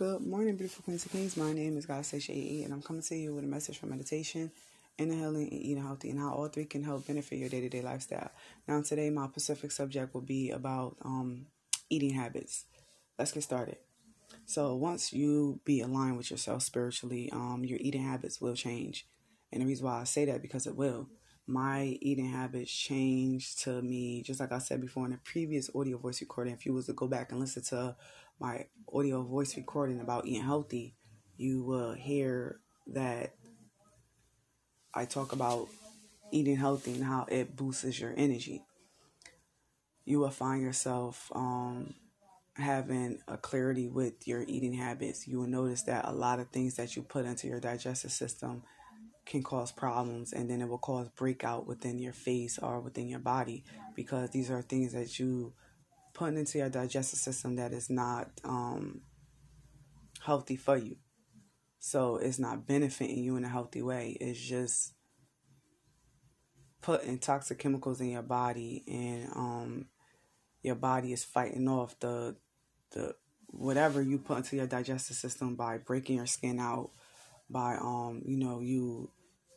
Good morning, beautiful queens and kings. My name is Goddess Staysia 88, and I'm coming to you with a message from meditation, inhaling, and eating healthy, and how all three can help benefit your day to day lifestyle. Now, today, my specific subject will be about um, eating habits. Let's get started. So, once you be aligned with yourself spiritually, um, your eating habits will change. And the reason why I say that because it will. My eating habits changed to me, just like I said before in the previous audio voice recording. If you was to go back and listen to my audio voice recording about eating healthy, you will hear that I talk about eating healthy and how it boosts your energy. You will find yourself um, having a clarity with your eating habits. You will notice that a lot of things that you put into your digestive system can cause problems and then it will cause breakout within your face or within your body because these are things that you putting into your digestive system that is not um, healthy for you. So it's not benefiting you in a healthy way. It's just putting toxic chemicals in your body, and um, your body is fighting off the the whatever you put into your digestive system by breaking your skin out, by um, you know, you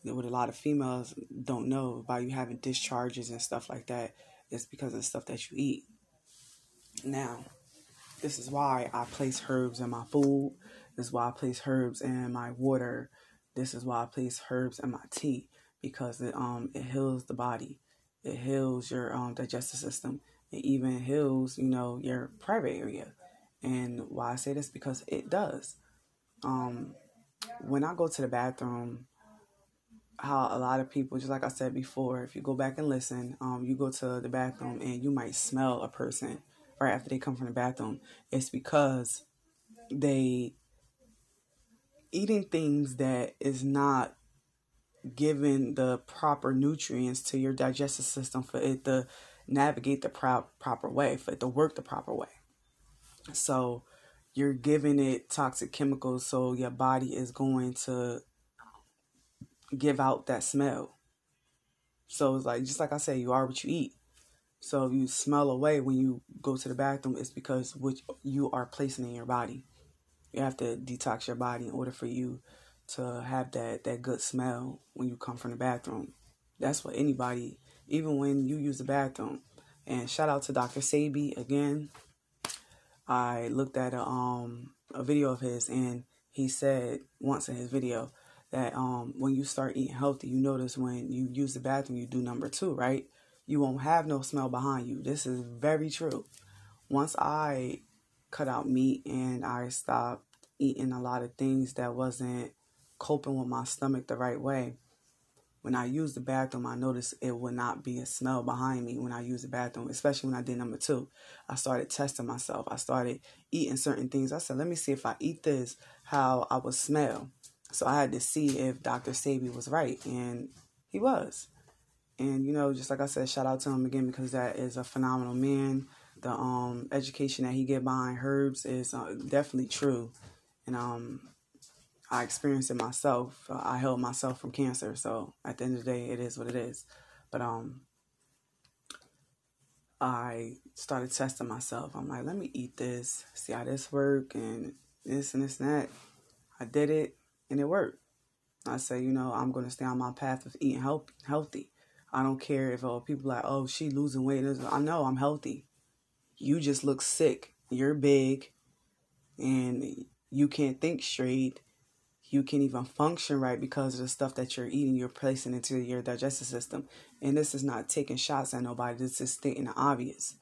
what a lot of females don't know about you having discharges and stuff like that. It's because of the stuff that you eat. Now, this is why I place herbs in my food. This is why I place herbs in my water. This is why I place herbs in my tea because it um it heals the body. It heals your um digestive system. It even heals, you know, your private area. And why I say this because it does. Um when I go to the bathroom, how a lot of people, just like I said before, if you go back and listen, um, you go to the bathroom and you might smell a person right after they come from the bathroom. It's because they eating things that is not giving the proper nutrients to your digestive system for it to navigate the pro- proper way, for it to work the proper way. So you're giving it toxic chemicals, so your body is going to give out that smell. So it's like just like I say, you are what you eat. So you smell away when you go to the bathroom, it's because what you are placing in your body. You have to detox your body in order for you to have that, that good smell when you come from the bathroom. That's what anybody, even when you use the bathroom. And shout out to Dr. Sebi again. I looked at a um a video of his and he said once in his video that um when you start eating healthy, you notice when you use the bathroom you do number two, right? you won't have no smell behind you. This is very true. Once I cut out meat and I stopped eating a lot of things that wasn't coping with my stomach the right way, when I used the bathroom, I noticed it would not be a smell behind me when I used the bathroom, especially when I did number two. I started testing myself. I started eating certain things. I said, let me see if I eat this, how I would smell. So I had to see if Dr. Sebi was right, and he was. And you know, just like I said, shout out to him again because that is a phenomenal man. The um education that he get behind herbs is uh, definitely true, and um I experienced it myself. Uh, I held myself from cancer, so at the end of the day, it is what it is. But um, I started testing myself. I'm like, let me eat this, see how this work, and this and this and that. I did it, and it worked. I say, you know, I'm going to stay on my path of eating health, healthy. I don't care if oh, people like, oh, she losing weight. I know I'm healthy. You just look sick. You're big and you can't think straight. You can't even function right because of the stuff that you're eating, you're placing into your digestive system. And this is not taking shots at nobody. This is stating the obvious.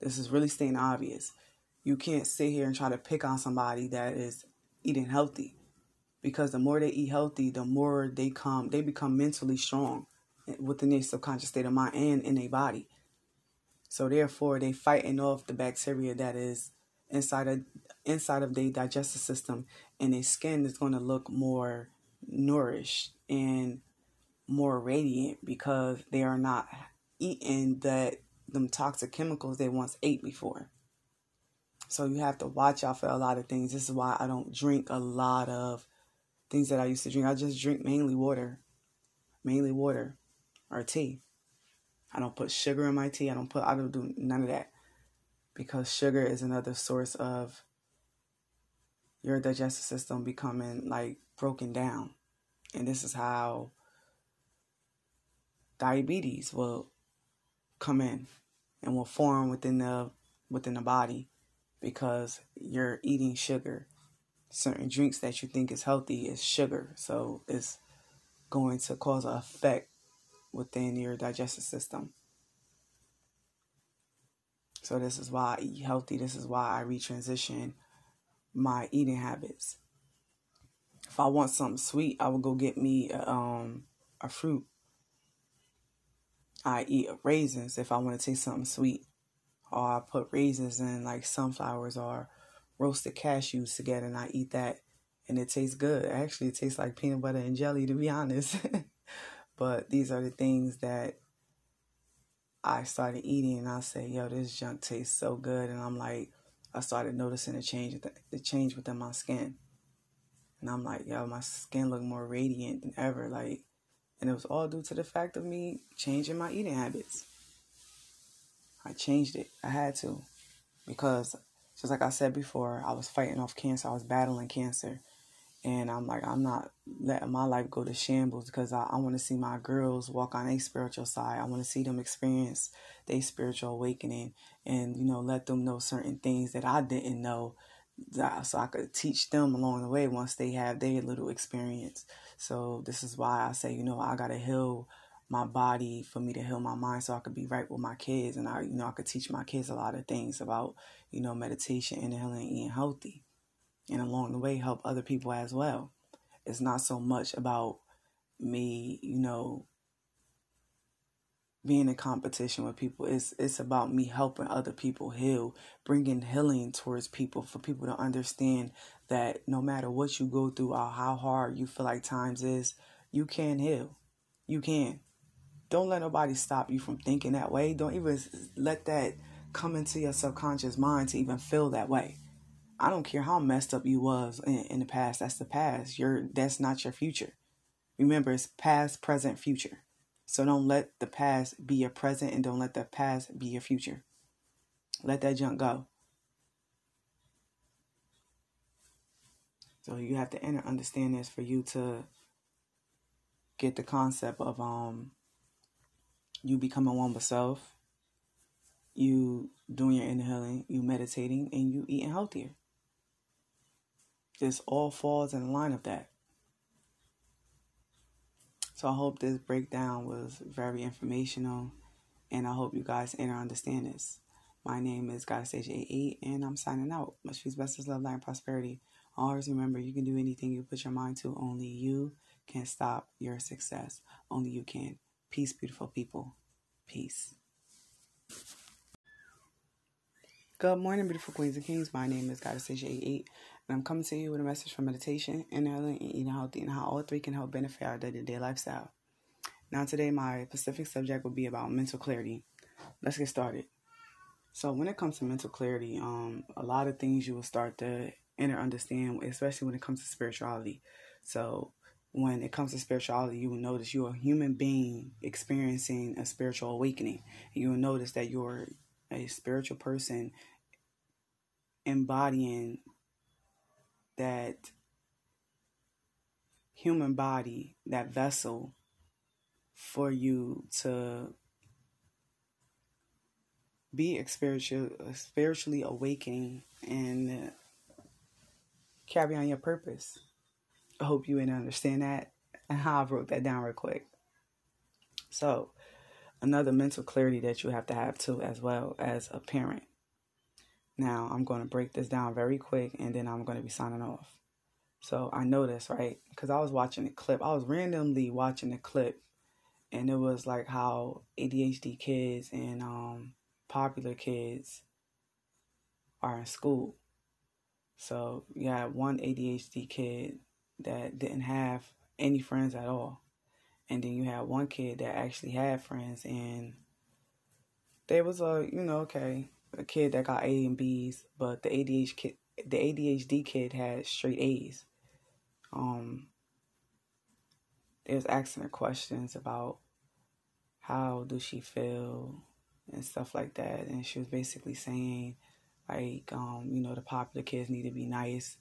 This is really stating obvious. You can't sit here and try to pick on somebody that is eating healthy. Because the more they eat healthy, the more they come they become mentally strong within their subconscious state of mind and in their body. So therefore, they fighting off the bacteria that is inside of inside of their digestive system, and their skin is going to look more nourished and more radiant because they are not eating that them toxic chemicals they once ate before. So you have to watch out for a lot of things. This is why I don't drink a lot of things that I used to drink. I just drink mainly water. Mainly water or tea. I don't put sugar in my tea. I don't put I don't do none of that. Because sugar is another source of your digestive system becoming like broken down. And this is how diabetes will come in and will form within the within the body because you're eating sugar. Certain drinks that you think is healthy is sugar. So it's going to cause an effect within your digestive system. So this is why I eat healthy. This is why I retransition my eating habits. If I want something sweet, I will go get me a, um, a fruit. I eat raisins if I want to taste something sweet. Or I put raisins in like sunflowers or roasted cashews together and I eat that and it tastes good. Actually, it tastes like peanut butter and jelly to be honest. but these are the things that I started eating and I say, yo, this junk tastes so good. And I'm like, I started noticing a change, the change within my skin. And I'm like, yo, my skin looked more radiant than ever. Like, and it was all due to the fact of me changing my eating habits. I changed it. I had to. Because, just like I said before, I was fighting off cancer. I was battling cancer. And I'm like, I'm not letting my life go to shambles because I, I want to see my girls walk on a spiritual side. I want to see them experience their spiritual awakening and, you know, let them know certain things that I didn't know so I could teach them along the way once they have their little experience. So this is why I say, you know, I got to heal my body for me to heal my mind so I could be right with my kids and I, you know, I could teach my kids a lot of things about, you know, meditation and healing, eating healthy and along the way help other people as well. It's not so much about me, you know, being in competition with people. It's it's about me helping other people heal, bringing healing towards people for people to understand that no matter what you go through or how hard you feel like times is, you can heal. You can. Don't let nobody stop you from thinking that way. Don't even let that come into your subconscious mind to even feel that way. I don't care how messed up you was in, in the past. That's the past. You're that's not your future. Remember, it's past, present, future. So don't let the past be your present and don't let the past be your future. Let that junk go. So you have to enter understand this for you to get the concept of um you becoming one with self, you doing your inhaling, you meditating, and you eating healthier. This all falls in line of that. So I hope this breakdown was very informational and I hope you guys enter understand this. My name is Goddess Staysia 88 and I'm signing out. Much peace, best love, light, and prosperity. Always remember you can do anything you put your mind to. Only you can stop your success. Only you can. Peace, beautiful people. Peace. Good morning, beautiful queens and kings. My name is Goddess Staysia 88 and I'm coming to you with a message from meditation, inhaling, and eating healthy, and how all three can help benefit our day to day lifestyle. Now, today, my specific subject will be about mental clarity. Let's get started. So, when it comes to mental clarity, um, a lot of things you will start to enter understand, especially when it comes to spirituality. So, when it comes to spirituality, you will notice you're a human being experiencing a spiritual awakening. You will notice that you're a spiritual person embodying that human body, that vessel for you to be spiritual, spiritually awakening and carry on your purpose. Hope you understand that and how I wrote that down real quick. So, another mental clarity that you have to have too, as well as a parent. Now, I'm going to break this down very quick and then I'm going to be signing off. So, I noticed, right? Because I was watching a clip. I was randomly watching a clip and it was like how ADHD kids and um, popular kids are in school. So, you had one ADHD kid that didn't have any friends at all. And then you had one kid that actually had friends and there was a, you know, okay, a kid that got A and B's, but the ADHD kid, the ADHD kid had straight A's. Um, they was asking her questions about how do she feel and stuff like that, and she was basically saying like, um, you know, the popular kids need to be nice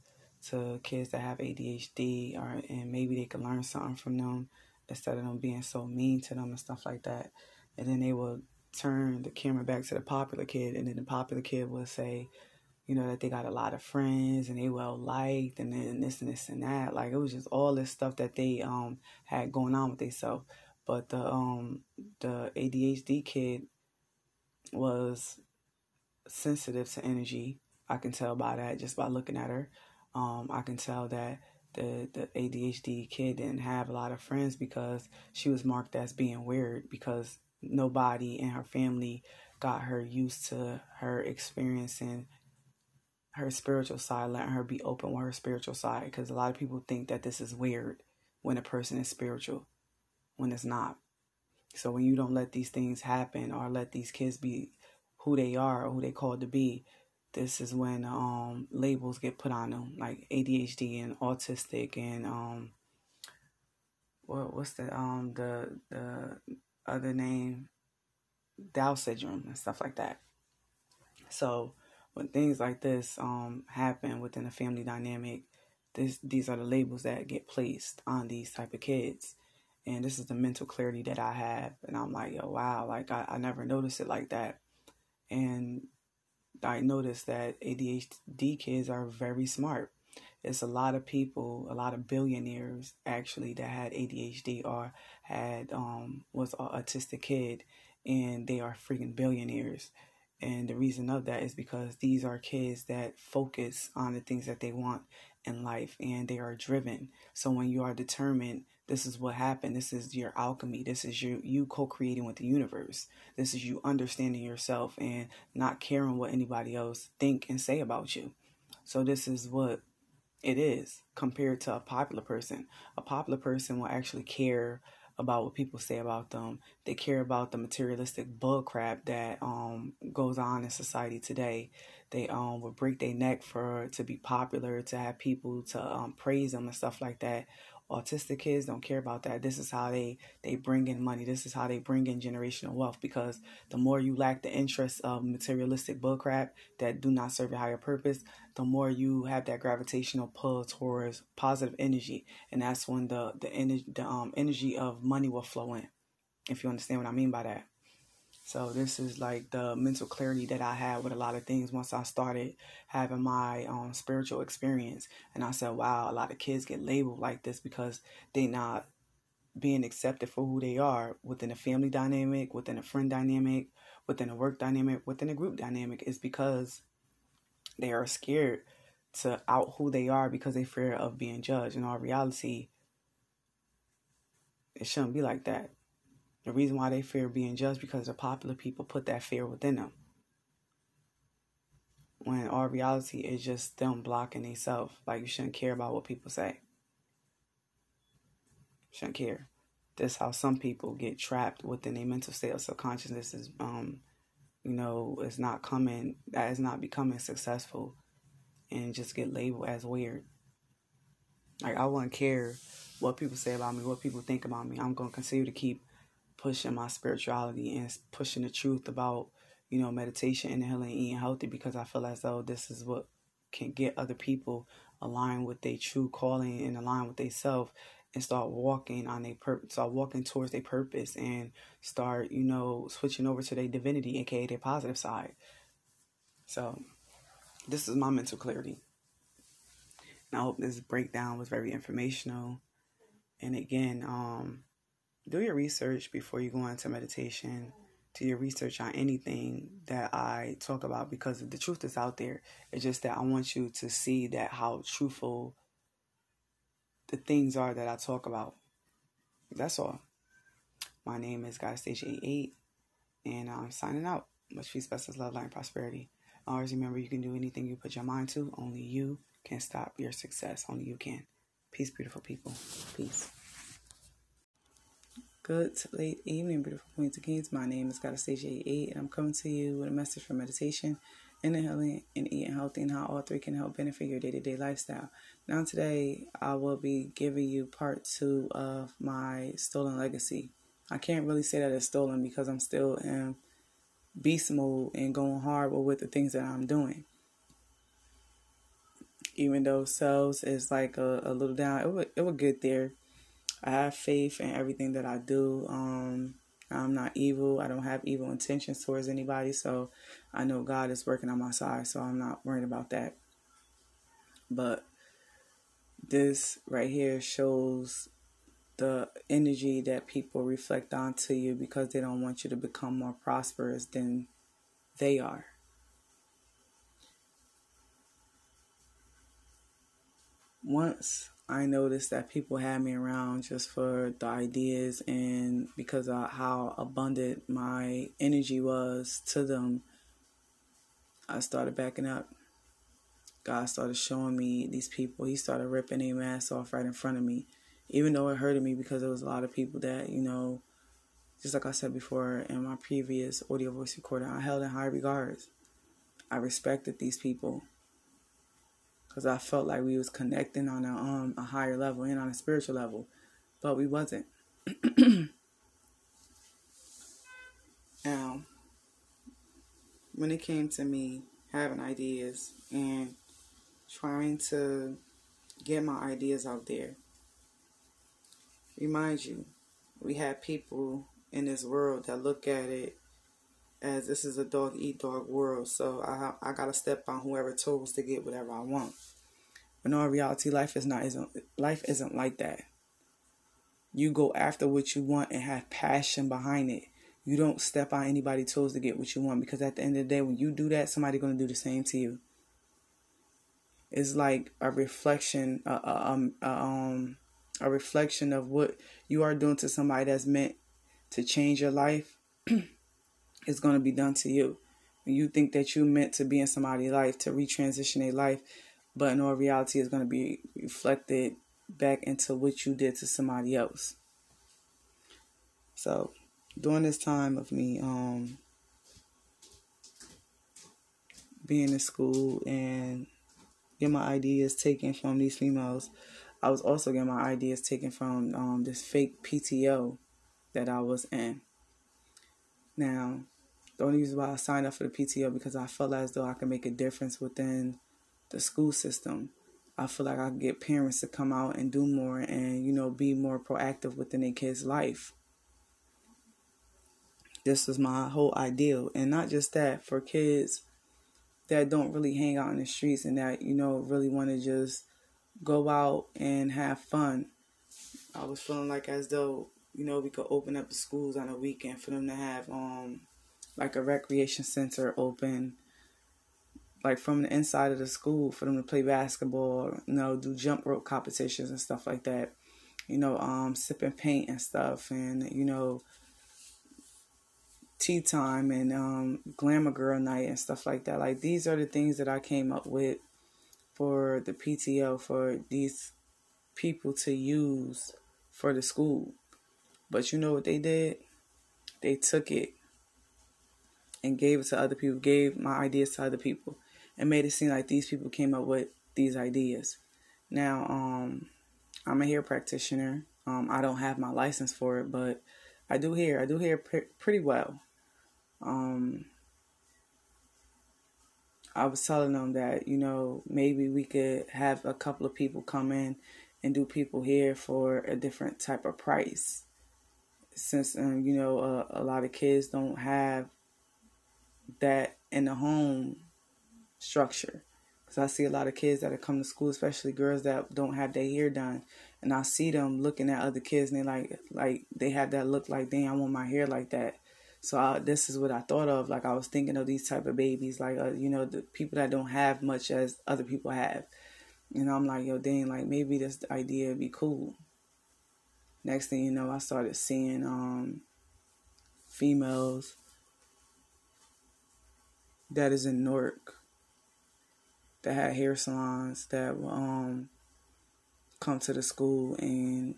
to kids that have ADHD, or and maybe they could learn something from them instead of them being so mean to them and stuff like that. And then they will turn the camera back to the popular kid, and then the popular kid will say, you know, that they got a lot of friends and they well liked, and then this and this and that. Like it was just all this stuff that they um had going on with themselves. But the um the ADHD kid was sensitive to energy. I can tell by that just by looking at her. Um, I can tell that the the ADHD kid didn't have a lot of friends because she was marked as being weird because nobody in her family got her used to her experiencing her spiritual side, letting her be open with her spiritual side. Because a lot of people think that this is weird when a person is spiritual, when it's not. So when you don't let these things happen or let these kids be who they are or who they called to be, this is when um, labels get put on them, like ADHD and autistic and um, what what's the um the the other name, Down syndrome and stuff like that. So when things like this um happen within a family dynamic, this these are the labels that get placed on these type of kids. And this is the mental clarity that I have. And I'm like, yo, wow, like I, I never noticed it like that. And I noticed that ADHD kids are very smart. It's a lot of people, a lot of billionaires actually that had ADHD or had um was an autistic kid, and they are freaking billionaires. And the reason of that is because these are kids that focus on the things that they want in life and they are driven. So when you are determined this is what happened. This is your alchemy. This is you you co-creating with the universe. This is you understanding yourself and not caring what anybody else think and say about you. So this is what it is compared to a popular person. A popular person will actually care about what people say about them. They care about the materialistic bull crap that um goes on in society today. They um would break their neck for to be popular, to have people to um praise them and stuff like that autistic kids don't care about that. This is how they they bring in money. This is how they bring in generational wealth because the more you lack the interest of materialistic bullcrap that do not serve a higher purpose the more you have that gravitational pull towards positive energy. And that's when the the energy the um energy of money will flow in if you understand what i mean by that so this is like the mental clarity that I had with a lot of things once I started having my um, spiritual experience. And I said, wow, a lot of kids get labeled like this because they're not being accepted for who they are within a family dynamic, within a friend dynamic, within a work dynamic, within a group dynamic is because they are scared to out who they are because they fear of being judged. In all reality, it shouldn't be like that. The reason why they fear being judged because the popular people put that fear within them. When our reality is just them blocking themselves. Like you shouldn't care about what people say. Shouldn't care. That's how some people get trapped within a mental state of subconsciousness is um you know, is not coming that is not becoming successful and just get labeled as weird. Like I wouldn't care what people say about me, what people think about me. I'm gonna continue to keep pushing my spirituality and pushing the truth about you know meditation and healing and eating healthy because i feel as though this is what can get other people aligned with their true calling and aligned with their self and start walking on a purpose start walking towards their purpose and start you know switching over to their divinity aka their positive side. So this is my mental clarity. And i hope this breakdown was very informational. And again um do your research before you go into meditation. Do your research on anything that I talk about because the truth is out there. It's just that I want you to see that how truthful the things are that I talk about. That's all. My name is Goddess Staysia 88, and I'm signing out. Much peace, best love, light, and prosperity. Always remember you can do anything you put your mind to. Only you can stop your success. Only you can. Peace, beautiful people. Peace. Good late evening, beautiful queens and kings. My name is Goddess Staysia 88, and I'm coming to you with a message for meditation, inhaling, and eating healthy, and how all three can help benefit your day to day lifestyle. Now, today, I will be giving you part two of my stolen legacy. I can't really say that it's stolen because I'm still in beast mode and going hard with the things that I'm doing. even though sales is like a, a little down, it would it would get there. I have faith in everything that I do. Um, I'm not evil. I don't have evil intentions towards anybody. So I know God is working on my side. So I'm not worried about that. But this right here shows the energy that people reflect onto you because they don't want you to become more prosperous than they are. Once I noticed that people had me around just for the ideas and because of how abundant my energy was to them, I started backing up. God started showing me these people. He started ripping a mask off right in front of me, even though it hurted me because there was a lot of people that, you know, just like I said before in my previous audio voice recording, I held in high regards. I respected these people because I felt like we was connecting on a um a higher level and on a spiritual level, but we wasn't. now, when it came to me having ideas and trying to get my ideas out there, remind you, we have people in this world that look at it as this is a dog eat dog world. So I I gotta step on whoever toes to get whatever I want. But no, in reality, life is not isn't life isn't like that. You go after what you want and have passion behind it. You don't step on anybody's toes to get what you want because at the end of the day, when you do that, somebody's gonna do the same to you. It's like a reflection, uh, um, um, a reflection of what you are doing to somebody that's meant to change your life. is going to be done to you. You think that you meant to be in somebody's life to retransition a life, but in all reality is going to be reflected back into what you did to somebody else. So during this time of me um being in school and getting my ideas taken from these females, I was also getting my ideas taken from um, this fake PTO that I was in. Now, the only reason why I signed up for the PTO because I felt as though I could make a difference within the school system. I feel like I can get parents to come out and do more and, you know, be more proactive within their kids' life. This was my whole ideal. And not just that, for kids that don't really hang out in the streets and that, you know, really want to just go out and have fun. I was feeling like as though, you know, we could open up the schools on a weekend for them to have um like a recreation center open like from the inside of the school for them to play basketball, you know, do jump rope competitions and stuff like that. You know, um, sipping paint and stuff, and you know, tea time and um, glamour girl night and stuff like that. Like these are the things that I came up with for the PTO for these people to use for the school. But you know what they did? They took it and gave it to other people, gave my ideas to other people and made it seem like these people came up with these ideas. Now, um, I'm a hair practitioner. Um, I don't have my license for it, but I do hair. I do hair pre- pretty well. Um, I was telling them that you know maybe we could have a couple of people come in and do people hair for a different type of price, since um, you know uh, a lot of kids don't have that in the home structure. Because I see a lot of kids that are coming to school, especially girls that don't have their hair done, and I see them looking at other kids, and they like like they have that look like, damn, I want my hair like that. So I, this is what I thought of. Like I was thinking of these type of babies, like uh, you know the people that don't have much as other people have. And I'm like, yo, dang, like maybe this idea would be cool. Next thing you know, I started seeing um, females that is in Newark that had hair salons that um come to the school and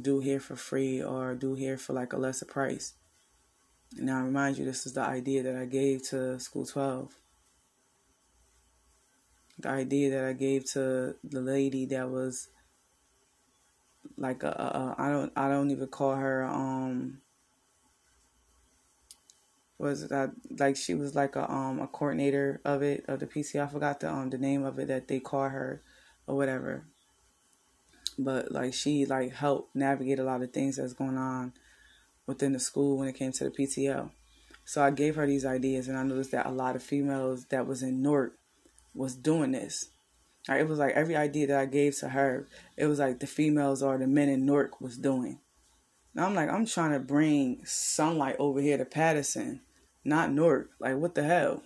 do hair for free or do hair for like a lesser price. Now, I remind you, this is the idea that I gave to School 12. The idea that I gave to the lady that was like a, a, a I don't I don't even call her um was that like she was like a um a coordinator of it of the PC. I forgot the um the name of it that they call her or whatever. But like she like helped navigate a lot of things that's going on within the school when it came to the PTL. So I gave her these ideas and I noticed that a lot of females that was in Newark was doing this. Like, it was like every idea that I gave to her, it was like the females or the men in Newark was doing. Now I'm like, I'm trying to bring sunlight over here to Paterson, not Newark. Like, what the hell?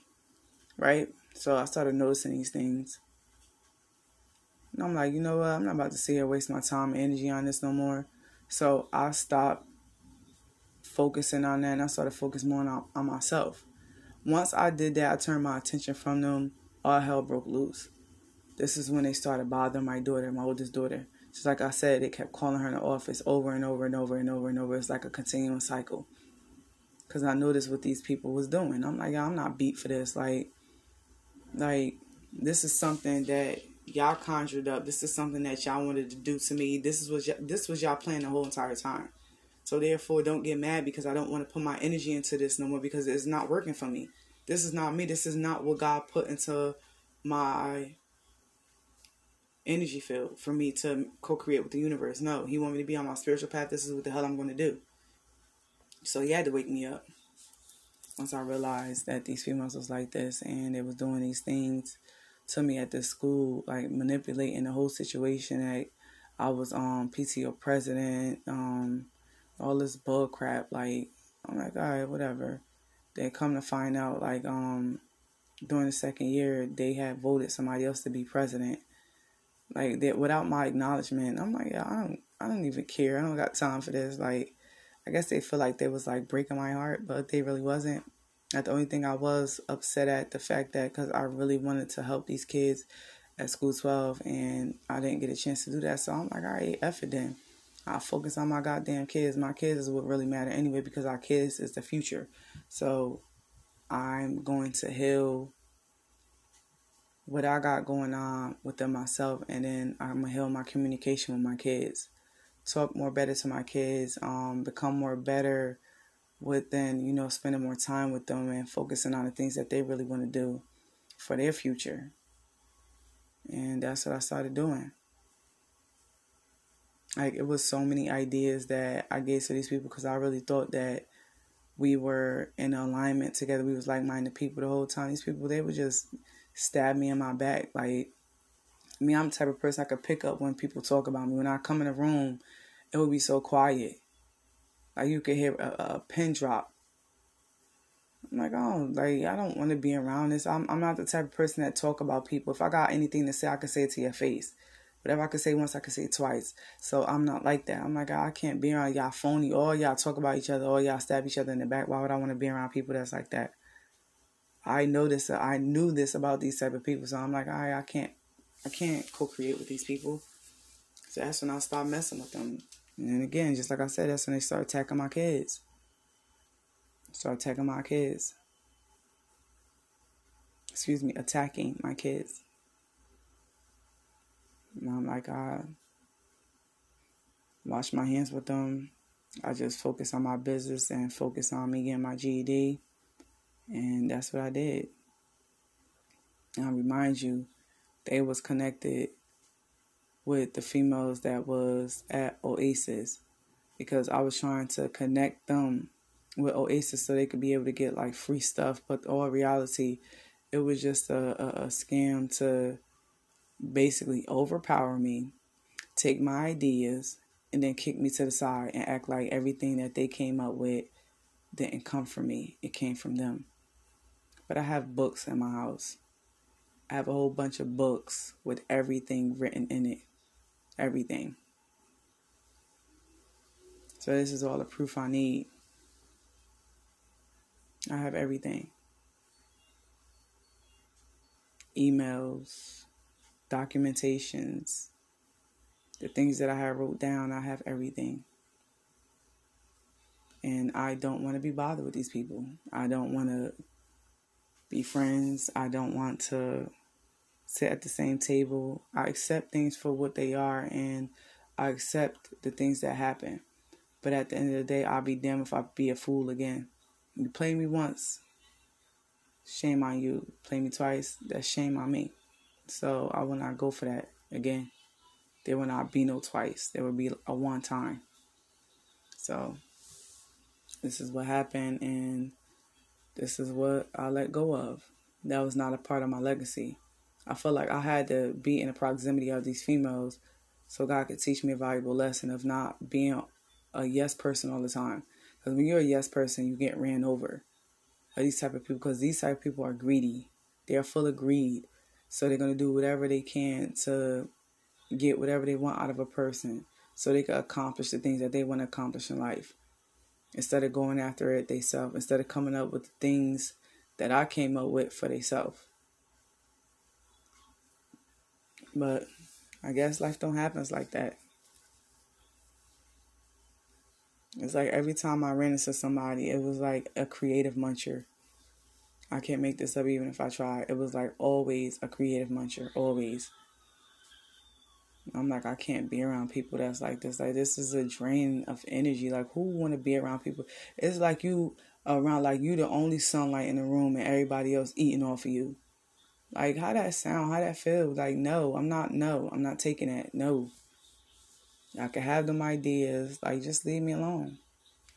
Right? So I started noticing these things. And I'm like, you know what? I'm not about to sit here waste my time and energy on this no more. So I stopped focusing on that and I started focusing more on, on myself. Once I did that, I turned my attention from them, all hell broke loose. This is when they started bothering my daughter, my oldest daughter. Just like I said, they kept calling her in the office over and over and over and over and over. It's like a continuing cycle. Cause I noticed what these people was doing. I'm like, I'm not beat for this. Like, like this is something that y'all conjured up. This is something that y'all wanted to do to me. This is what y- this was y'all plan the whole entire time. So therefore, don't get mad because I don't want to put my energy into this no more because it's not working for me. This is not me. This is not what God put into my energy field for me to co-create with the universe. No, He wanted me to be on my spiritual path. This is what the hell I'm going to do. So He had to wake me up once I realized that these females was like this and they was doing these things to me at this school, like manipulating the whole situation. Like I was um PTO president, um, all this bull crap. Like I'm like, all right, whatever. Then come to find out, like um, during the second year, they had voted somebody else to be president. Like that without my acknowledgement. I'm like, yeah, I don't, I don't even care. I don't got time for this. Like, I guess they feel like they was like breaking my heart, but they really wasn't. That the only thing I was upset at the fact that because I really wanted to help these kids at school 12 and I didn't get a chance to do that. So I'm like, all right, F it then. I focus on my goddamn kids. My kids is what really matter anyway because our kids is the future. So I'm going to heal what I got going on within myself and then I'm gonna heal my communication with my kids. Talk more better to my kids, um, become more better with within, you know, spending more time with them and focusing on the things that they really want to do for their future. And that's what I started doing. Like it was so many ideas that I gave to these people because I really thought that we were in alignment together. We was like minded people the whole time. These people they would just stab me in my back. Like mean, I'm the type of person I could pick up when people talk about me. When I come in a room, it would be so quiet. Like you could hear a, a pin drop. I'm like, oh, like I don't want to be around this. I'm I'm not the type of person that talk about people. If I got anything to say, I can say it to your face. Whatever I could say once, I could say it twice. So I'm not like that. I'm like, I can't be around y'all phony. All y'all talk about each other. All y'all stab each other in the back. Why would I want to be around people that's like that? I know this. Uh, I knew this about these type of people. So I'm like, I I can't I can't co-create with these people. So that's when I stopped messing with them. And again, just like I said, that's when they start attacking my kids. Start attacking my kids. Excuse me, attacking my kids. And I'm like, I wash my hands with them. I just focus on my business and focus on me getting my GED. And that's what I did. And I remind you, they was connected with the females that was at Oasis because I was trying to connect them with Oasis so they could be able to get like free stuff. But all reality, it was just a, a, a scam to basically overpower me, take my ideas, and then kick me to the side and act like everything that they came up with didn't come from me. It came from them. But I have books in my house. I have a whole bunch of books with everything written in it. Everything. So this is all the proof I need. I have everything. Emails, documentations, the things that I have wrote down, I have everything. And I don't want to be bothered with these people. I don't want to be friends. I don't want to sit at the same table. I accept things for what they are and I accept the things that happen. But at the end of the day, I'll be damned if I be a fool again. You play me once, shame on you. Play me twice, that's shame on me. So I will not go for that again. There will not be no twice. There will be a one time. So this is what happened and this is what I let go of. That was not a part of my legacy. I felt like I had to be in the proximity of these females so God could teach me a valuable lesson of not being a yes person all the time. Because when you're a yes person, you get ran over by these type of people because these type of people are greedy. They are full of greed. So they're going to do whatever they can to get whatever they want out of a person so they can accomplish the things that they want to accomplish in life. Instead of going after it themselves, instead of coming up with the things that I came up with for themselves. But I guess life don't happen like that. It's like every time I ran into somebody, it was like a creative muncher. I can't make this up even if I try. It was like always a creative muncher, always. I'm like, I can't be around people that's like this. Like this is a drain of energy. Like who want to be around people? It's like you around like you the only sunlight in the room and everybody else eating off of you. Like how that sound, how that feel? Like no, I'm not no, I'm not taking that. No. I can have them ideas, like just leave me alone.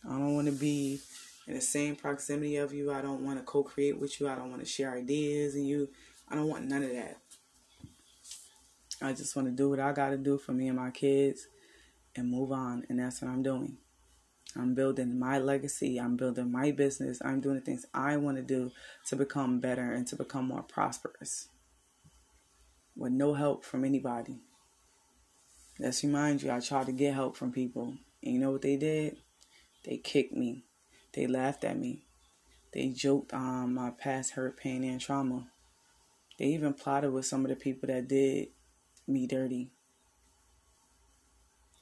I don't want to be in the same proximity of you. I don't want to co-create with you. I don't want to share ideas and you. I don't want none of that. I just want to do what I got to do for me and my kids and move on. And that's what I'm doing. I'm building my legacy. I'm building my business. I'm doing the things I want to do to become better and to become more prosperous with no help from anybody. Let's remind you, I tried to get help from people. And you know what they did? They kicked me. They laughed at me. They joked on my past hurt, pain, and trauma. They even plotted with some of the people that did me dirty.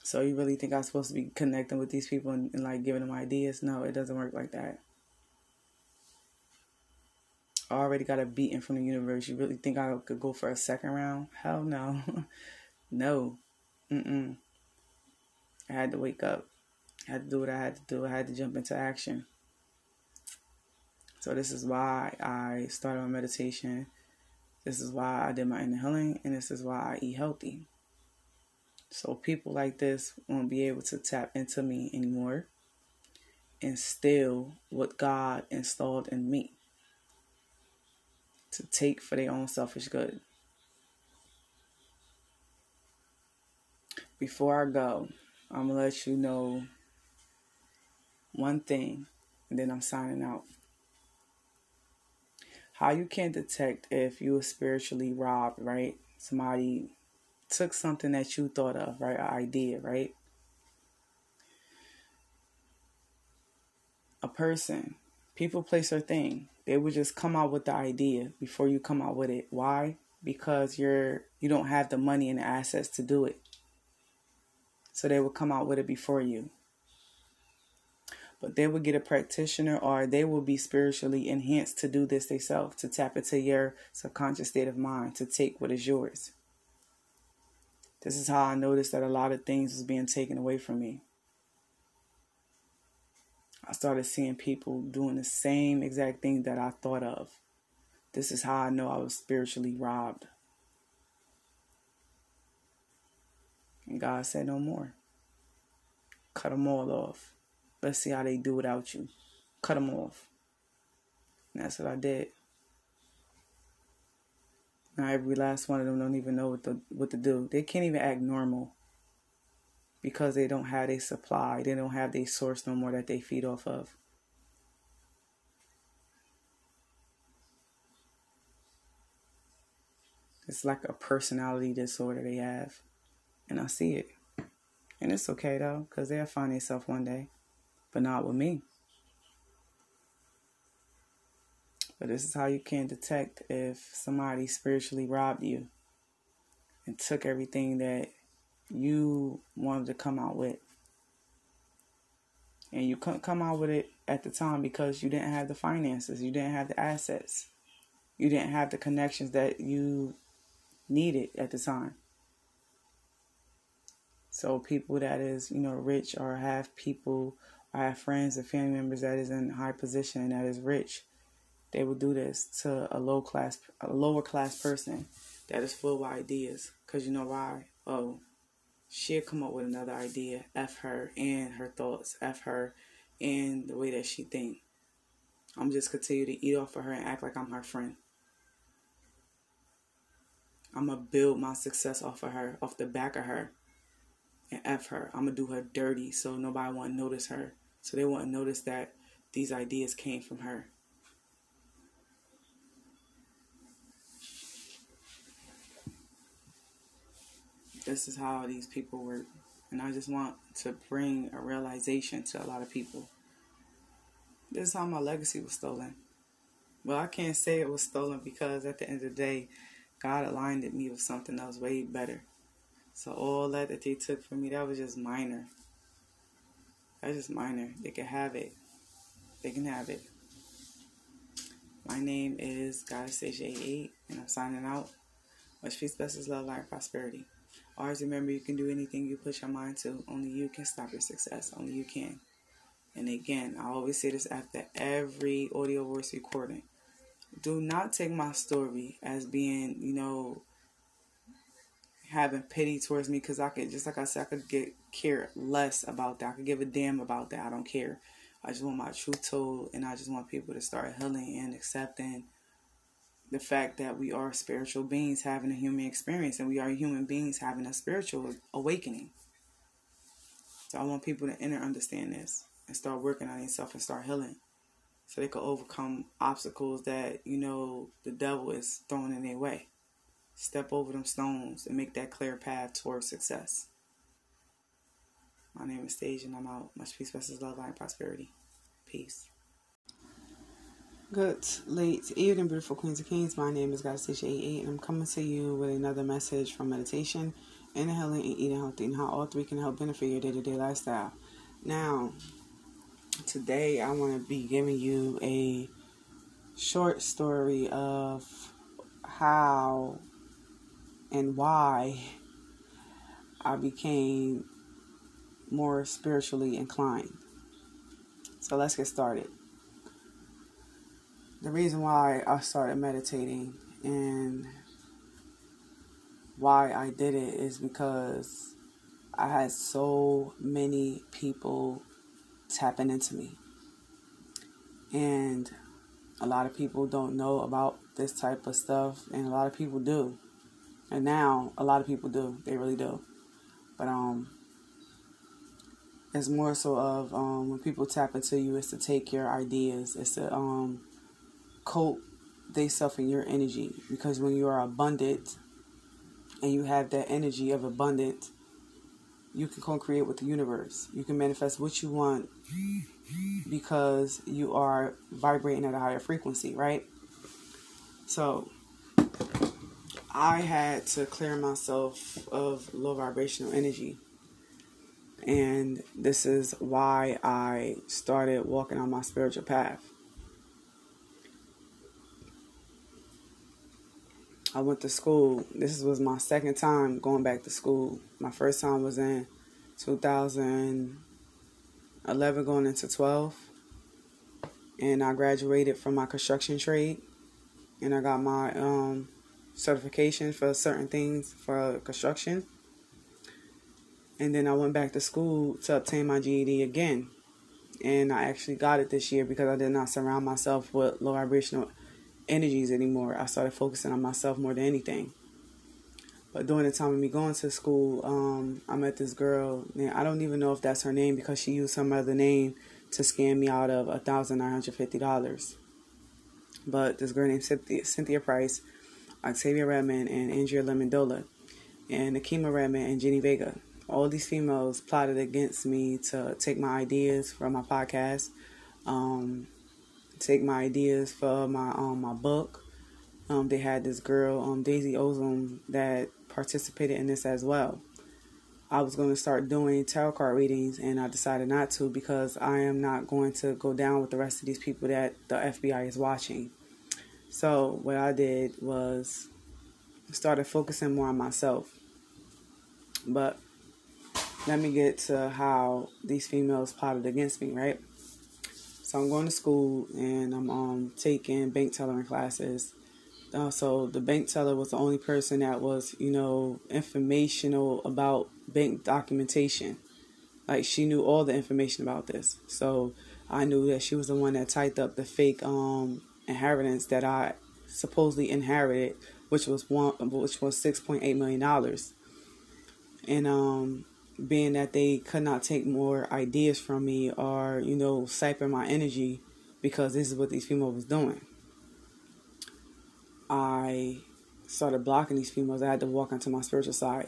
So you really think I'm supposed to be connecting with these people and, and like giving them ideas? No, it doesn't work like that. I already got a beating from the universe. You really think I could go for a second round? Hell no. no. Mm-mm. I had to wake up. I had to do what I had to do. I had to jump into action. So this is why I started my meditation. This is why I did my inner healing, and this is why I eat healthy. So people like this won't be able to tap into me anymore and steal what God installed in me to take for their own selfish good. Before I go, I'm going to let you know one thing and then I'm signing out. How you can detect if you were spiritually robbed, right? Somebody took something that you thought of, right? An idea, right? A person, people, place, or thing, they would just come out with the idea before you come out with it. Why? Because you're you don't have the money and the assets to do it. So they will come out with it before you. But they will get a practitioner or they will be spiritually enhanced to do this themselves, to tap into your subconscious state of mind, to take what is yours. This is how I noticed that a lot of things was being taken away from me. I started seeing people doing the same exact thing that I thought of. This is how I know I was spiritually robbed. And God said, No more. Cut them all off. Let's see how they do without you. Cut them off. And that's what I did. Now every last one of them don't even know what to what to do. They can't even act normal because they don't have a supply. They don't have their source no more that they feed off of. It's like a personality disorder they have. And I see it. And it's okay though, because they'll find themselves one day. But not with me. But this is how you can detect if somebody spiritually robbed you and took everything that you wanted to come out with. And you couldn't come out with it at the time because you didn't have the finances, you didn't have the assets, you didn't have the connections that you needed at the time. So people that is, you know, rich or have people I have friends and family members that is in high position and that is rich. They will do this to a low class, a lower class person that is full of ideas. Cause you know why? Oh, she'll come up with another idea. F her and her thoughts. F her and the way that she think. I'm just continue to eat off of her and act like I'm her friend. I'm gonna build my success off of her, off the back of her, and f her. I'm gonna do her dirty so nobody won't notice her, so they won't notice that these ideas came from her. This is how these people work, and I just want to bring a realization to a lot of people. This is how my legacy was stolen. Well, I can't say it was stolen because at the end of the day, God aligned me with something that was way better. So all that that they took from me, that was just minor. That's just minor. They can have it. They can have it. My name is Goddess Staysia 88, and I'm signing out. Much peace, blessings, love, light, prosperity. Always remember you can do anything you put your mind to. Only you can stop your success. Only you can. And again, I always say this after every audio voice recording do not take my story as being, you know, having pity towards me because I could just like I said, I could get care less about that. I could give a damn about that. I don't care. I just want my truth told and I just want people to start healing and accepting the fact that we are spiritual beings having a human experience and we are human beings having a spiritual awakening. So I want people to enter understand this and start working on themselves and start healing so they can overcome obstacles that, you know, the devil is throwing in their way. Step over them stones and make that clear path towards success. My name is Staysia and I'm out. Much peace, blessings, love, light, and prosperity. Peace. Good late evening, beautiful queens and kings. My name is Goddess Staysia 88 and I'm coming to you with another message from meditation, inhaling and eating healthy and how all three can help benefit your day-to-day lifestyle. Now, today I want to be giving you a short story of how and why I became more spiritually inclined. So let's get started. The reason why I started meditating and why I did it is because I had so many people tapping into me. And a lot of people don't know about this type of stuff, and a lot of people do. And now a lot of people do. They really do. But um it's more so of um when people tap into you it's to take your ideas, it's to um coat they self in your energy. Because when you are abundant and you have that energy of abundance, you can co-create with the universe. You can manifest what you want because you are vibrating at a higher frequency, right? So I had to clear myself of low vibrational energy. And this is why I started walking on my spiritual path. I went to school. This was my second time going back to school. My first time was in 2011 going into 12. And I graduated from my construction trade. And I got my um, certification for certain things for construction. And then I went back to school to obtain my GED again. And I actually got it this year because I did not surround myself with low vibrational energies anymore. I started focusing on myself more than anything. But during the time of me going to school, um, I met this girl. And I don't even know if that's her name because she used some other name to scam me out of $1,950. But this girl named Cynthia, Cynthia Price, Octavia Redman, and Andrea Lemondola, and Akima Redmond and Jenny Vega. All these females plotted against me to take my ideas from my podcast. Um, take my ideas for my um my book. Um, they had this girl, um, Daisy Ozone, that participated in this as well. I was going to start doing tarot card readings, and I decided not to because I am not going to go down with the rest of these people that the FBI is watching. So what I did was started focusing more on myself. But let me get to how these females plotted against me, right? So I'm going to school and I'm um, taking bank tellering classes. Uh, so the bank teller was the only person that was, you know, informational about bank documentation. Like she knew all the information about this. So I knew that she was the one that typed up the fake um, inheritance that I supposedly inherited, which was one, which was six point eight million dollars. And um, being that they could not take more ideas from me or you know siping my energy because this is what these females was doing. I started blocking these females. I had to walk onto my spiritual side.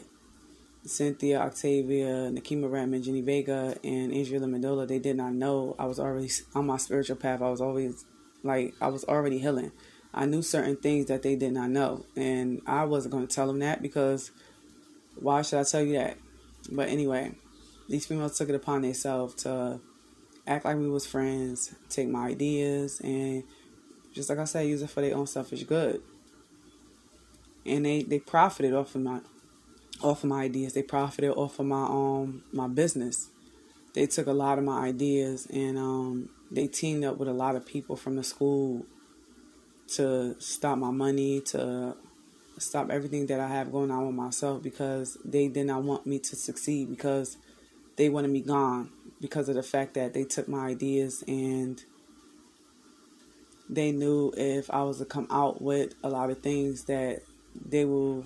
Cynthia, Octavia, Nakima Ratman, Jenny Vega, and Angela Mendola, they did not know I was already on my spiritual path. I was always like, I was already healing. I knew certain things that they did not know. And I wasn't going to tell them that because why should I tell you that? But anyway, these females took it upon themselves to act like we was friends, take my ideas, and just like I said, use it for their own selfish good. And they, they profited off of my off of my ideas. They profited off of my um my business. They took a lot of my ideas and um they teamed up with a lot of people from the school to stop my money, to stop everything that I have going on with myself because they did not want me to succeed because they wanted me gone because of the fact that they took my ideas and they knew if I was to come out with a lot of things that they will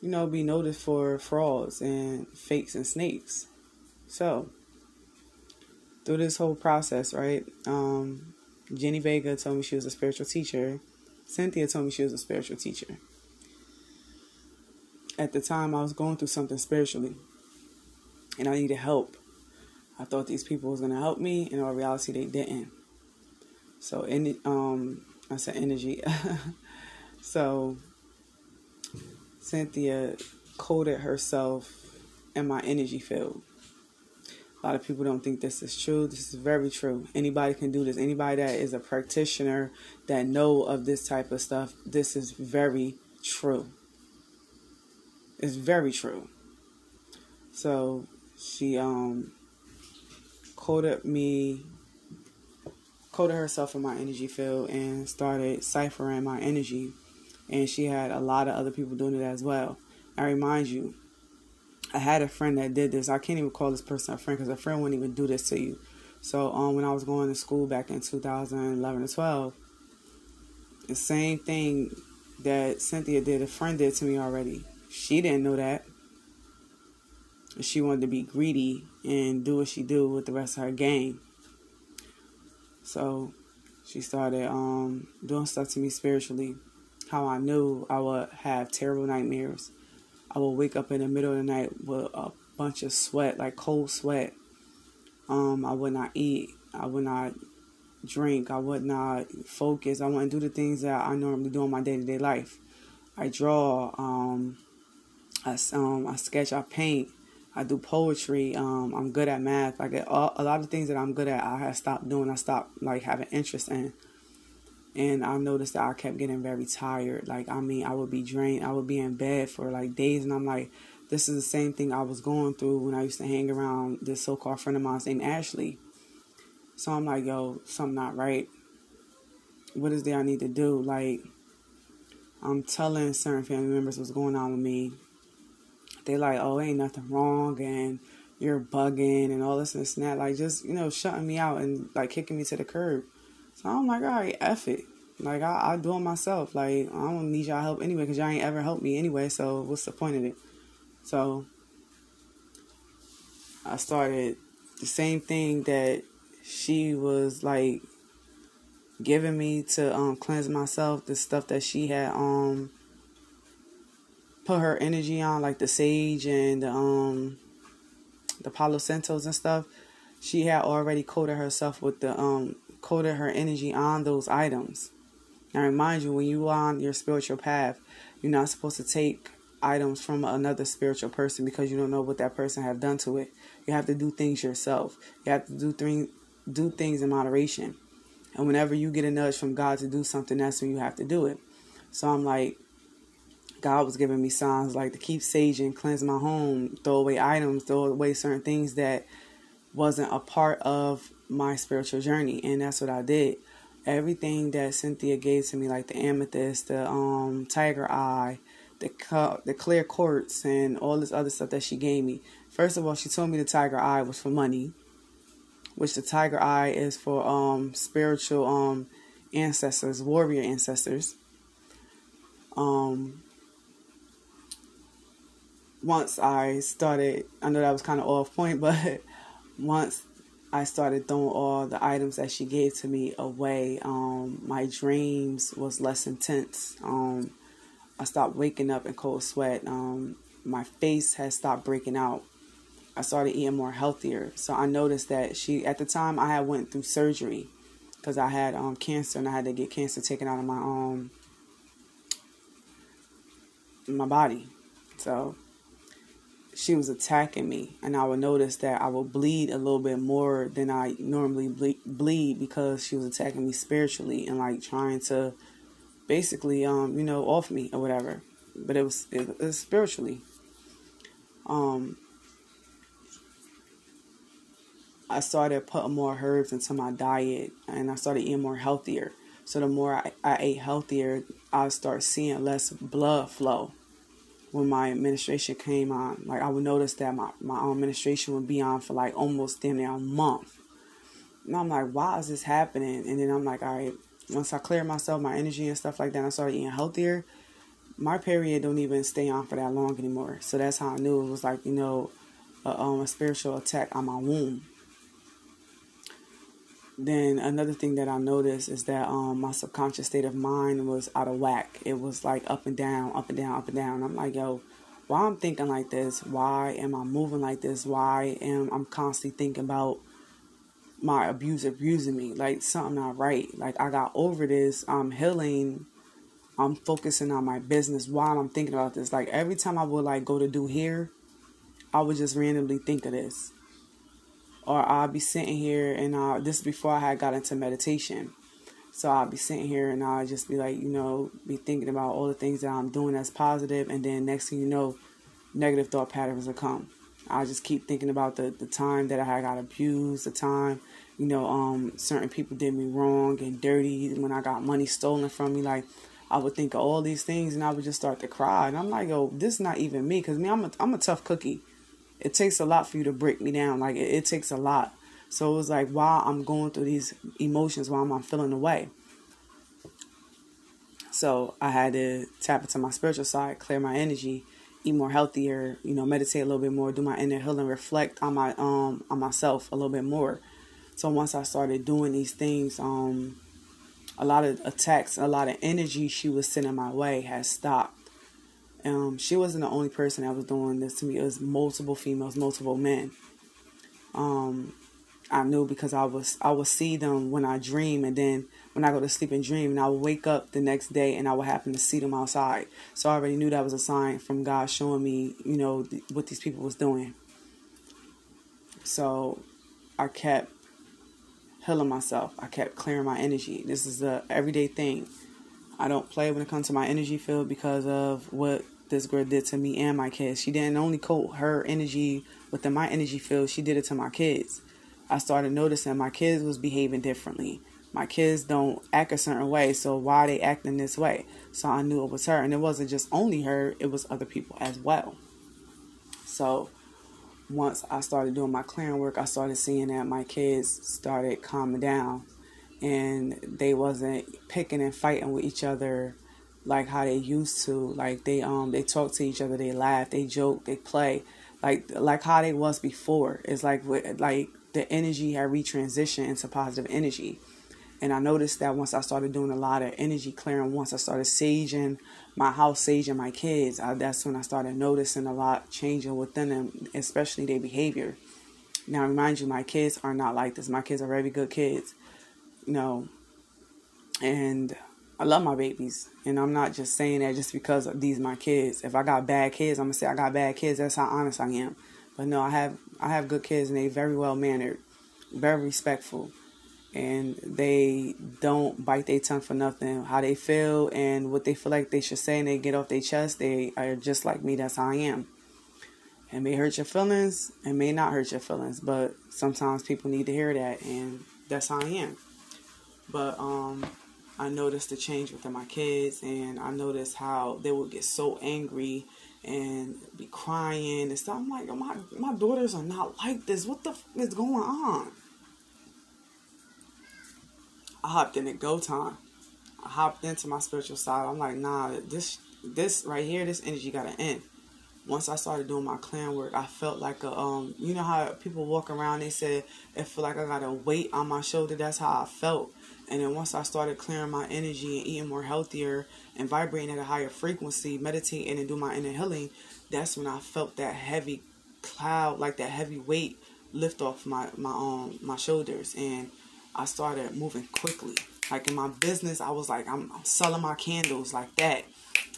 you know be noticed for frauds and fakes and snakes. So through this whole process, right? Um, Jenny Vega told me she was a spiritual teacher Cynthia told me she was a spiritual teacher. At the time, I was going through something spiritually, and I needed help. I thought these people was gonna help me, and in reality, they didn't. So, in um, I said energy. so, Cynthia coded herself in my energy field. A lot of people don't think this is true. This is very true. Anybody can do this. Anybody that is a practitioner that know of this type of stuff, this is very true. It's very true. So she um coded me coded herself in my energy field and started ciphering my energy and she had a lot of other people doing it as well. I remind you, I had a friend that did this. I can't even call this person a friend because a friend wouldn't even do this to you. So um, when I was going to school back in 2011 or 12, the same thing that Cynthia did, a friend did to me already. She didn't know that. She wanted to be greedy and do what she do with the rest of her gang. So she started um, doing stuff to me spiritually. How I knew I would have terrible nightmares I will wake up in the middle of the night with a bunch of sweat, like cold sweat. Um, I would not eat. I would not drink. I would not focus. I wouldn't do the things that I normally do in my day to day life. I draw. Um, I um, I sketch. I paint. I do poetry. Um, I'm good at math. I get all, a lot of things that I'm good at. I have stopped doing. I stopped like having interest in and I noticed that I kept getting very tired. Like, I mean, I would be drained. I would be in bed for like days, and I'm like, this is the same thing I was going through when I used to hang around this so called friend of mine named Ashley. So I'm like, yo, something not right. What is there I need to do? Like, I'm telling certain family members what's going on with me. They like, oh, ain't nothing wrong, and you're bugging, and all this and this and that. Like, just you know, shutting me out and like kicking me to the curb. So I'm like, all right, F it. Like, I, I do it myself. Like, I don't need y'all help anyway because y'all ain't ever helped me anyway. So, what's the point of it? So, I started the same thing that she was like giving me to um, cleanse myself, the stuff that she had um put her energy on, like the sage and um the Palo Santos and stuff. She had already coated herself with the um coated her energy on those items. Now, remind you, when you are on your spiritual path, you're not supposed to take items from another spiritual person because you don't know what that person have done to it. You have to do things yourself. You have to do things do things in moderation. And whenever you get a nudge from God to do something, that's when you have to do it. So I'm like, God was giving me signs like to keep saging, cleanse my home, throw away items, throw away certain things that wasn't a part of my spiritual journey, and that's what I did. Everything that Cynthia gave to me, like the amethyst, the um tiger eye, the the clear quartz, and all this other stuff that she gave me. First of all, she told me the tiger eye was for money, which the tiger eye is for um spiritual um ancestors, warrior ancestors. Um, once I started, I know that was kind of off point, but once I started throwing all the items that she gave to me away, um, my dreams was less intense. Um, I stopped waking up in cold sweat. Um, my face had stopped breaking out. I started eating more healthier. So I noticed that she, at the time, I had went through surgery because I had um, cancer and I had to get cancer taken out of my um my body. So she was attacking me, and I would notice that I would bleed a little bit more than I normally bleed because she was attacking me spiritually and like trying to basically, um, you know, off me or whatever. But it was it, it was spiritually. Um, I started putting more herbs into my diet, and I started eating more healthier. So the more I, I ate healthier, I start seeing less blood flow when my administration came on. Like I would notice that my, my administration would be on for like almost damn near a month. And I'm like, why is this happening? And then I'm like, all right, once I clear myself, my energy and stuff like that, I started eating healthier. My period don't even stay on for that long anymore. So that's how I knew it was like, you know, a, um, a spiritual attack on my womb. Then another thing that I noticed is that um, my subconscious state of mind was out of whack. It was like up and down, up and down, up and down. I'm like, yo, why I'm thinking like this? Why am I moving like this? Why am I'm constantly thinking about my abuser abusing me? Like something not right. Like I got over this. I'm healing. I'm focusing on my business while I'm thinking about this. Like every time I would like go to do here, I would just randomly think of this or I'll be sitting here and uh, this is before I had got into meditation. So I'll be sitting here and I'll just be like, you know, be thinking about all the things that I'm doing that's positive, and then next thing you know, negative thought patterns will come. I just keep thinking about the, the time that I had got abused, the time, you know, um, certain people did me wrong and dirty and when I got money stolen from me. Like, I would think of all these things and I would just start to cry. And I'm like, oh, this is not even me. Because me, I'm a, I'm a tough cookie it takes a lot for you to break me down. Like it, it takes a lot. So it was like while I'm going through these emotions, while I'm, I'm feeling away. So I had to tap into my spiritual side, clear my energy, eat more healthier, you know, meditate a little bit more, do my inner healing, reflect on my um on myself a little bit more. So once I started doing these things, um, a lot of attacks, a lot of energy she was sending my way has stopped. Um, she wasn't the only person that was doing this to me. It was multiple females, multiple men. Um, I knew because I was I would see them when I dream, and then when I go to sleep and dream, and I would wake up the next day and I would happen to see them outside. So I already knew that was a sign from God showing me, you know, th- what these people was doing. So I kept healing myself. I kept clearing my energy. This is a everyday thing. I don't play when it comes to my energy field because of what this girl did to me and my kids. She didn't only coat her energy within my energy field, she did it to my kids. I started noticing my kids was behaving differently. My kids don't act a certain way, so why they acting this way? So I knew it was her, and it wasn't just only her; it was other people as well. So once I started doing my clearing work, I started seeing that my kids started calming down and they wasn't picking and fighting with each other like how they used to. Like they um they talk to each other, they laugh, they joke, they play, like like how they was before. It's like like the energy had retransitioned into positive energy. And I noticed that once I started doing a lot of energy clearing, once I started saging my house, saging my kids, I, that's when I started noticing a lot changing within them, especially their behavior. Now, remind you, my kids are not like this. My kids are very good kids know, and I love my babies. And I'm not just saying that just because these my kids. If I got bad kids, I'm gonna say I got bad kids. That's how honest I am. But no, I have I have good kids and they very well mannered, very respectful. and they don't bite their tongue for nothing. How they feel and what they feel like they should say, and they get off their chest. They are just like me. That's how I am. It may hurt your feelings, it may not hurt your feelings, but sometimes people need to hear that, and that's how I am. But um, I noticed the change within my kids, and I noticed how they would get so angry and be crying and stuff. I'm like, my my daughters are not like this. What the f- is going on? I hopped in at go time. I hopped into my spiritual side. I'm like, nah, this this right here, this energy gotta end. Once I started doing my clan work, I felt like a um, you know how people walk around, they said it feel like I got a weight on my shoulder. That's how I felt. And then once I started clearing my energy and eating more healthier and vibrating at a higher frequency, meditating and do my inner healing, that's when I felt that heavy cloud, like that heavy weight lift off my my um my shoulders and I started moving quickly. Like in my business, I was like, I'm, I'm selling my candles like that.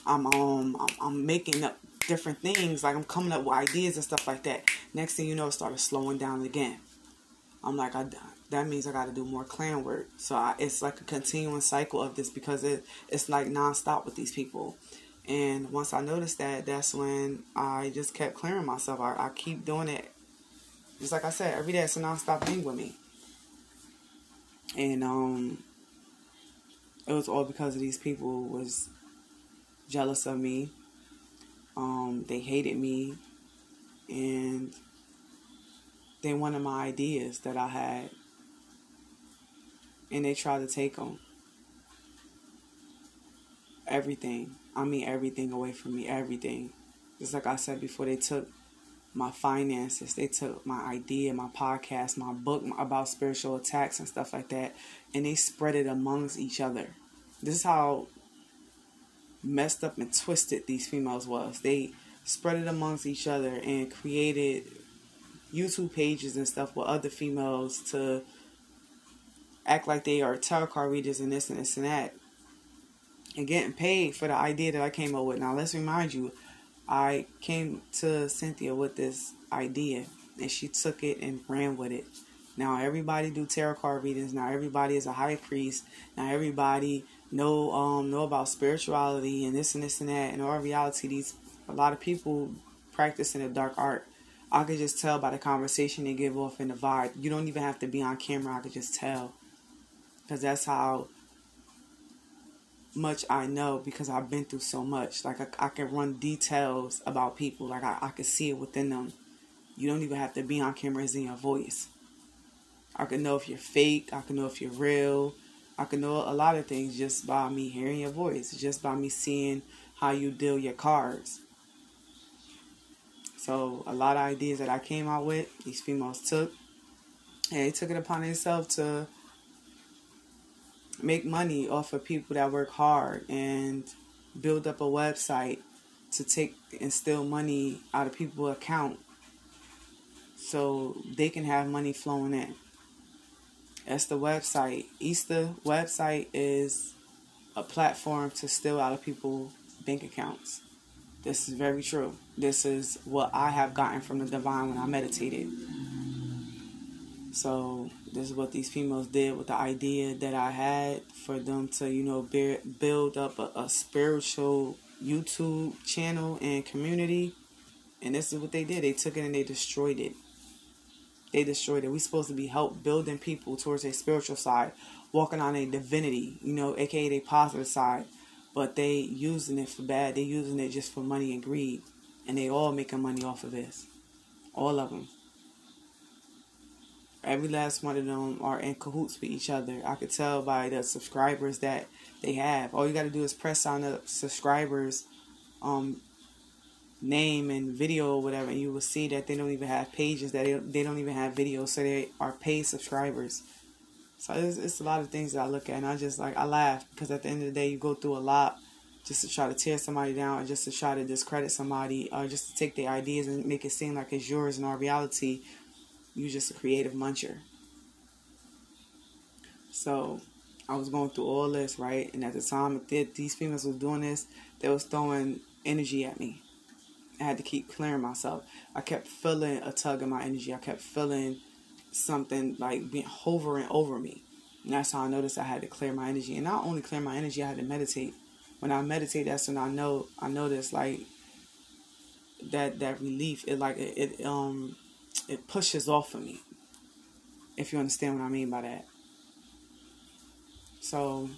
I'm um, I'm, I'm, making up different things. Like I'm coming up with ideas and stuff like that. Next thing you know, it started slowing down again. I'm like, I that means I got to do more clan work. So I, it's like a continuing cycle of this because it it's like nonstop with these people. And once I noticed that, that's when I just kept clearing myself. I, I keep doing it. Just like I said, every day it's a nonstop thing with me and um, it was all because of these people was jealous of me. Um, they hated me, and they wanted my ideas that I had, and they tried to take them. Everything. I mean, everything away from me. Everything. Just like I said before, they took my finances. They took my idea, my podcast, my book about spiritual attacks and stuff like that, and they spread it amongst each other. This is how messed up and twisted these females was. They spread it amongst each other and created YouTube pages and stuff with other females to act like they are tarot card readers and this and this and that. And getting paid for the idea that I came up with. Now let's remind you, I came to Cynthia with this idea and she took it and ran with it. Now everybody do tarot card readings. Now everybody is a high priest. Now everybody know um know about spirituality and this and this and that. And all reality, these a lot of people practice in a dark art. I could just tell by the conversation they give off and the vibe. You don't even have to be on camera. I could just tell because that's how much I know because I've been through so much. Like I, I can run details about people. Like I, I can see it within them. You don't even have to be on camera. It's in your voice. I can know if you're fake. I can know if you're real. I can know a lot of things just by me hearing your voice, just by me seeing how you deal your cards. So a lot of ideas that I came out with, these females took, and they took it upon themselves to make money off of people that work hard and build up a website to take and steal money out of people's account so they can have money flowing in. That's the website. Easter website is a platform to steal out of people's bank accounts. This is very true. This is what I have gotten from the divine when I meditated. So this is what these females did with the idea that I had for them to, you know, bear, build up a, a spiritual YouTube channel and community. And this is what they did. They took it and they destroyed it. They destroyed it. We're supposed to be help building people towards a spiritual side, walking on a divinity, you know, aka a positive side. But they using it for bad. They using it just for money and greed. And they all making money off of this. All of them. Every last one of them are in cahoots with each other. I could tell by the subscribers that they have. All you got to do is press on the subscribers um, name and video or whatever, and you will see that they don't even have pages, that they, they don't even have videos, so they are paid subscribers. So it's, it's a lot of things that I look at, and I just like, I laugh because at the end of the day, you go through a lot just to try to tear somebody down, or just to try to discredit somebody, or just to take their ideas and make it seem like it's yours in our reality you're just a creative muncher. So I was going through all this, right? And at the time that these females was doing this, they was throwing energy at me. I had to keep clearing myself. I kept feeling a tug of my energy. I kept feeling something like being hovering over me. And that's how I noticed I had to clear my energy. And not only clear my energy, I had to meditate. When I meditate, that's when I know I notice like that that relief. It like it, it um it pushes off of me. If you understand what I mean by that. So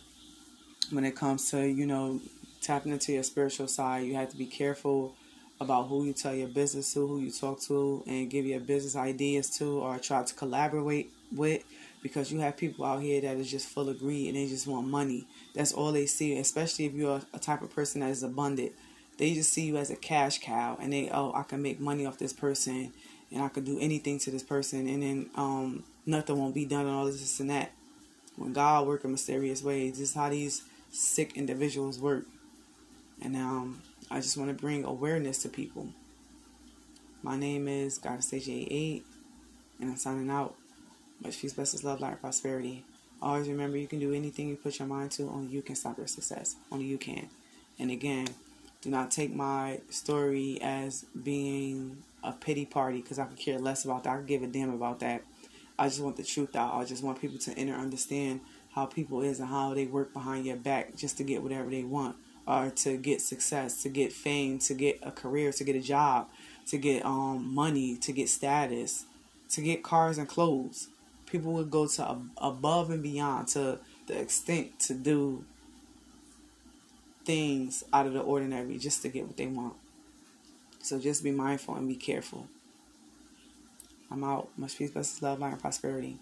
when it comes to, you know, tapping into your spiritual side, you have to be careful about who you tell your business to, who you talk to, and give your business ideas to, or try to collaborate with, because you have people out here that is just full of greed and they just want money. That's all they see, especially if you're a type of person that is abundant. They just see you as a cash cow, and they, oh, I can make money off this person, and I could do anything to this person, and then um, nothing won't be done, and all this, this and that. When God work in mysterious ways, this is how these sick individuals work. And um, I just want to bring awareness to people. My name is God Goddess Staysia 88, and I'm signing out. Much peace, blessings, love, light, prosperity. Always remember you can do anything you put your mind to, only you can stop your success. Only you can. And again, do not take my story as being a pity party because I could care less about that. I could give a damn about that. I just want the truth out. I just want people to enter understand how people is and how they work behind your back just to get whatever they want or to get success, to get fame, to get a career, to get a job, to get um money, to get status, to get cars and clothes. People would go to above and beyond to the extent to do things out of the ordinary just to get what they want. So just be mindful and be careful. I'm out. Much peace, blessings, love, light, and prosperity.